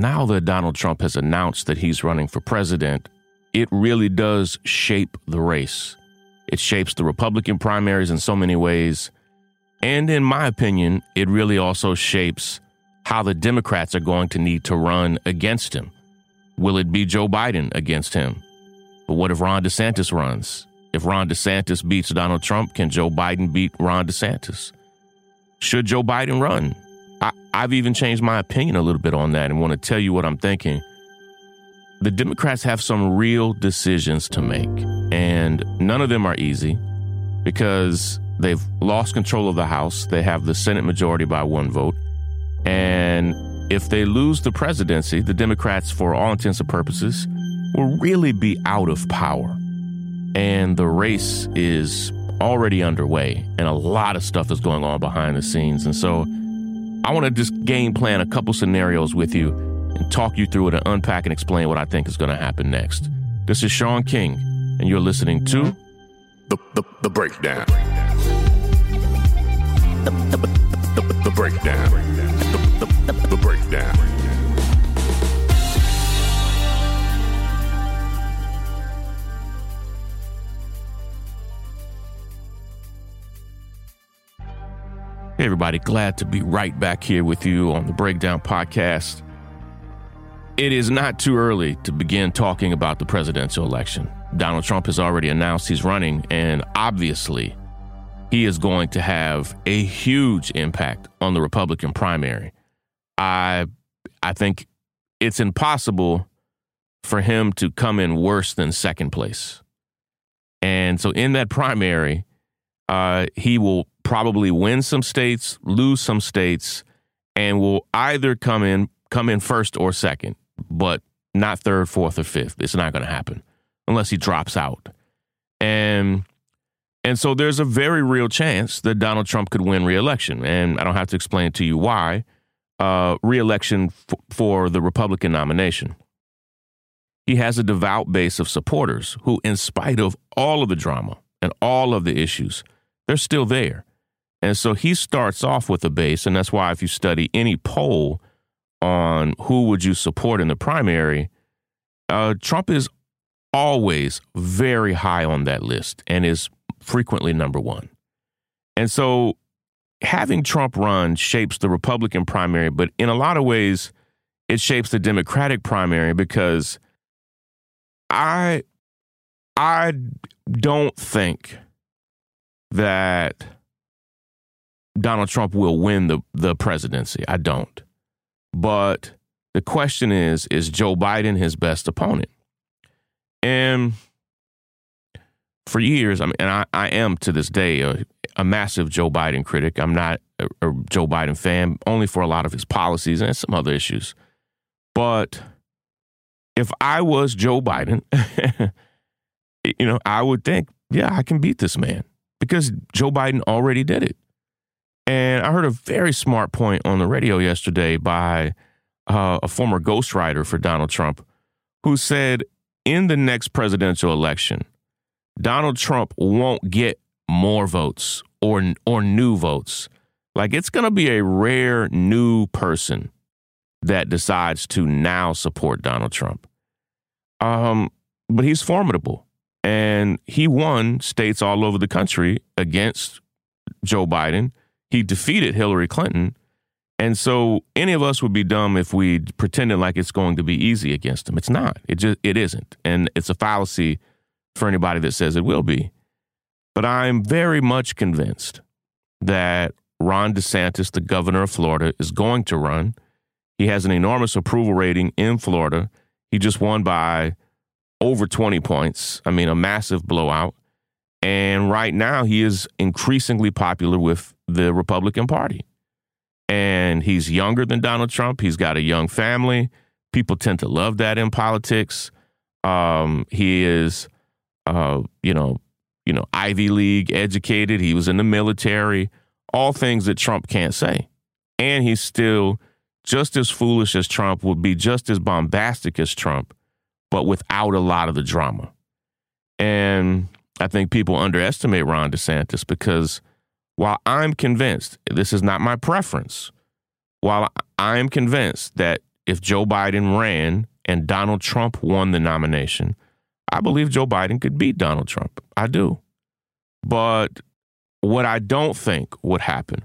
now that Donald Trump has announced that he's running for president, it really does shape the race. It shapes the Republican primaries in so many ways. And in my opinion, it really also shapes how the Democrats are going to need to run against him. Will it be Joe Biden against him? But what if Ron DeSantis runs? If Ron DeSantis beats Donald Trump, can Joe Biden beat Ron DeSantis? Should Joe Biden run? I, have even changed my opinion a little bit on that and want to tell you what I'm thinking. The Democrats have some real decisions to make, and none of them are easy because they've lost control of the House. They have the Senate majority by one vote. And if they lose the presidency, the Democrats, for all intents and purposes, will really be out of power. And the race is already underway, and a lot of stuff is going on behind the scenes. And so I want to just game plan a couple scenarios with you and talk you through it and unpack and explain what I think is going to happen next. This is Shaun King, and you're listening to The, the, the Breakdown. The, the, the, the Breakdown. The, the, the Breakdown. Hey, everybody, glad to be right back here with you on the Breakdown Podcast. It is not too early to begin talking about the presidential election. Donald Trump has already announced he's running, and obviously, he is going to have a huge impact on the Republican primary. I, I think it's impossible for him to come in worse than second place. And so, in that primary, uh, he will probably win some states, lose some states, and will either come in come in first or second, but not third, fourth, or fifth. It's not going to happen unless he drops out. And and so there's a very real chance that Donald Trump could win reelection. And I don't have to explain to you why. Uh, reelection f- for the Republican nomination. He has a devout base of supporters who, in spite of all of the drama and all of the issues, they're still there. And so he starts off with a base, and that's why if you study any poll on who would you support in the primary, uh, Trump is always very high on that list and is frequently number one. And so having Trump run shapes the Republican primary, but in a lot of ways, it shapes the Democratic primary because I I don't think that Donald Trump will win the, the presidency. I don't. But the question is is Joe Biden his best opponent? And for years, I mean, and I, I am to this day a, a massive Joe Biden critic. I'm not a, a Joe Biden fan, only for a lot of his policies and some other issues. But if I was Joe Biden, you know, I would think, yeah, I can beat this man because Joe Biden already did it. And I heard a very smart point on the radio yesterday by uh, a former ghostwriter for Donald Trump who said in the next presidential election, Donald Trump won't get more votes or or new votes. Like it's going to be a rare new person that decides to now support Donald Trump. Um, but he's formidable, and he won states all over the country against Joe Biden he defeated Hillary Clinton. And so any of us would be dumb if we pretended like it's going to be easy against him. It's not. It just it isn't. And it's a fallacy for anybody that says it will be. But I'm very much convinced that Ron DeSantis, the governor of Florida, is going to run. He has an enormous approval rating in Florida. He just won by over 20 points. I mean, a massive blowout. And right now, he is increasingly popular with the Republican Party. And he's younger than Donald Trump. He's got a young family. People tend to love that in politics. Um, he is, uh, you know, you know, Ivy League educated. He was in the military. All things that Trump can't say. And he's still just as foolish as Trump, would be just as bombastic as Trump, but without a lot of the drama. And I think people underestimate Ron DeSantis because while I'm convinced, this is not my preference, while I'm convinced that if Joe Biden ran and Donald Trump won the nomination, I believe Joe Biden could beat Donald Trump. I do. But what I don't think would happen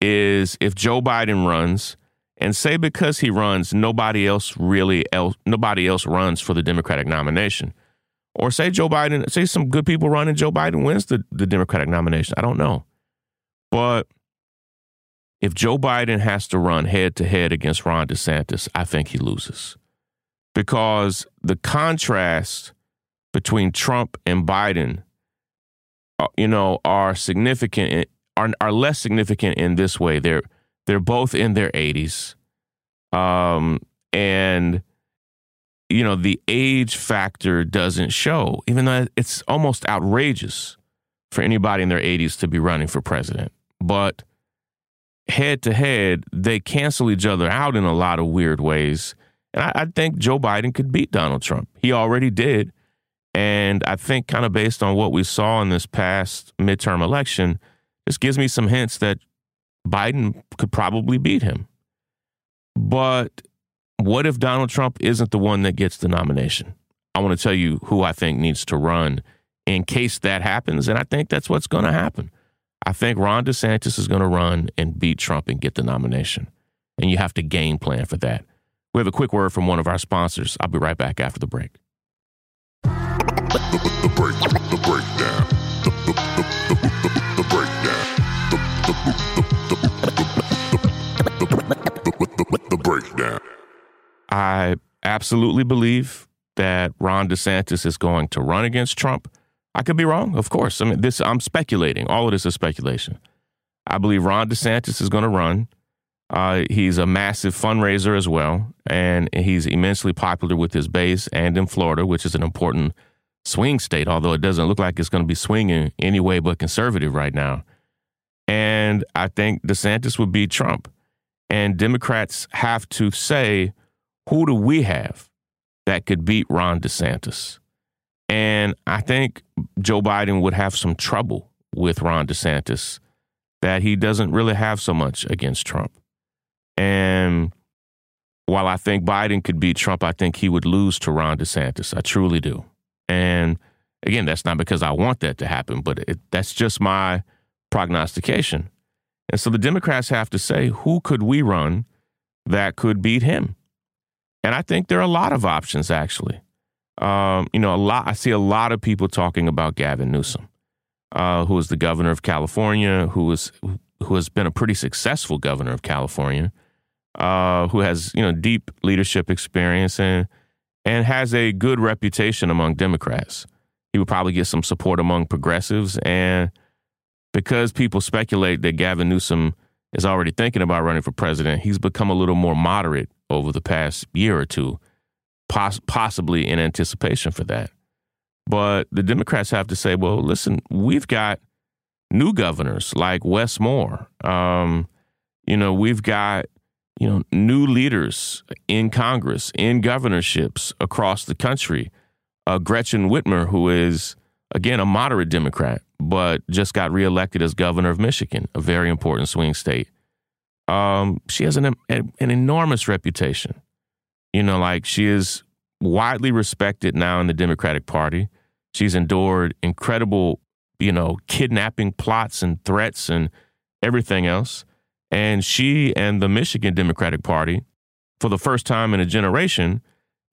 is if Joe Biden runs and say because he runs nobody else really else nobody else runs for the Democratic nomination. Or say Joe Biden, say some good people run and Joe Biden wins the, the Democratic nomination. I don't know. But if Joe Biden has to run head to head against Ron DeSantis, I think he loses. Because the contrast between Trump and Biden, uh, you know, are significant, are, are less significant in this way. They're, they're both in their 80s. Um, and, you know, the age factor doesn't show, even though it's almost outrageous for anybody in their 80s to be running for president. But head to head, they cancel each other out in a lot of weird ways. And I, I, think Joe Biden could beat Donald Trump. He already did. And I think, kind of based on what we saw in this past midterm election, this gives me some hints that Biden could probably beat him. But what if Donald Trump isn't the one that gets the nomination? I want to tell you who I think needs to run in case that happens. And I think that's what's going to happen. I think Ron DeSantis is going to run and beat Trump and get the nomination. And you have to game plan for that. We have a quick word from one of our sponsors. I'll be right back after the break. The, the breakdown. The, breakdown. I absolutely believe that Ron DeSantis is going to run against Trump. I could be wrong, of course. I mean, this I'm speculating. All of this is speculation. I believe Ron DeSantis is going to run. Uh, he's a massive fundraiser as well, and he's immensely popular with his base and in Florida, which is an important swing state. Although it doesn't look like it's going to be swinging any way but conservative right now. And I think DeSantis would beat Trump. And Democrats have to say, who do we have that could beat Ron DeSantis? And I think Joe Biden would have some trouble with Ron DeSantis that he doesn't really have so much against Trump. And while I think Biden could beat Trump, I think he would lose to Ron DeSantis. I truly do. And again, that's not because I want that to happen, but it, that's just my prognostication. And so the Democrats have to say, who could we run that could beat him? And I think there are a lot of options, actually. Um, you know, a lot. I see a lot of people talking about Gavin Newsom, uh, who is the governor of California, who is who has been a pretty successful governor of California, uh, who has you know deep leadership experience and and has a good reputation among Democrats. He would probably get some support among progressives, and because people speculate that Gavin Newsom is already thinking about running for president, he's become a little more moderate over the past year or two poss- possibly in anticipation for that. But the Democrats have to say, well, listen, we've got new governors like Wes Moore. Um, you know, we've got you know new leaders in Congress, in governorships across the country. Uh, Gretchen Whitmer, who is again a moderate Democrat, but just got reelected as governor of Michigan, a very important swing state. Um, she has an, an enormous reputation you know, like she is widely respected now in the Democratic Party. She's endured incredible, you know, kidnapping plots and threats and everything else. And she and the Michigan Democratic Party, for the first time in a generation,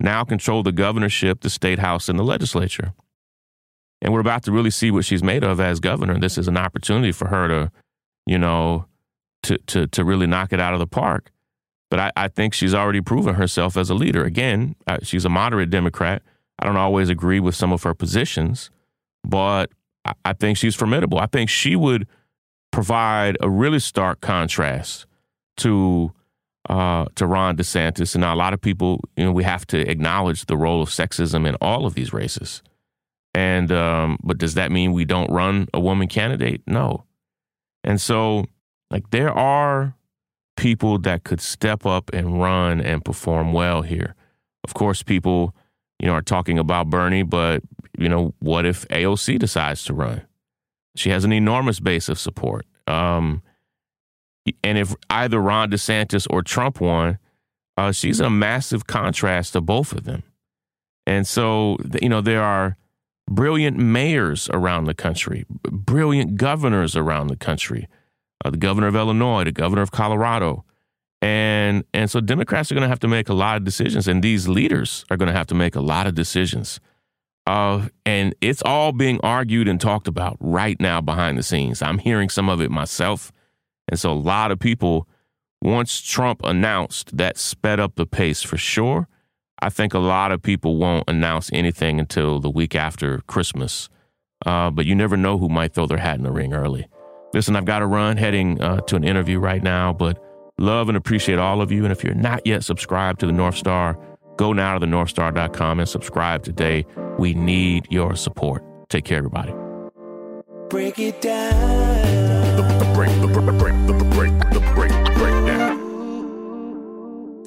now control the governorship, the state house, and the legislature. And we're about to really see what she's made of as governor. This is an opportunity for her to, you know, to to to really knock it out of the park. But I, I think she's already proven herself as a leader. Again, she's a moderate Democrat. I don't always agree with some of her positions, but I, I think she's formidable. I think she would provide a really stark contrast to uh, to Ron DeSantis. And now a lot of people, you know, we have to acknowledge the role of sexism in all of these races. And um, but does that mean we don't run a woman candidate? No. And so, like, there are people that could step up and run and perform well here. Of course, people, you know, are talking about Bernie, but you know, what if AOC decides to run? She has an enormous base of support. Um, and if either Ron DeSantis or Trump won, Uh, she's a massive contrast to both of them. And so, you know, there are brilliant mayors around the country, brilliant governors around the country, uh, the governor of Illinois, the governor of Colorado. And, and so Democrats are going to have to make a lot of decisions, and these leaders are going to have to make a lot of decisions. Uh, and it's all being argued and talked about right now behind the scenes. I'm hearing some of it myself. And so a lot of people, once Trump announced, that sped up the pace for sure. I think a lot of people won't announce anything until the week after Christmas. Uh, but you never know who might throw their hat in the ring early. Listen, I've got to run heading uh, to an interview right now, but love and appreciate all of you. And if you're not yet subscribed to the North Star, go now to the northstar.com and subscribe today. We need your support. Take care, everybody. Break it down. The, the break, the break, the break, the break, the break, breakdown.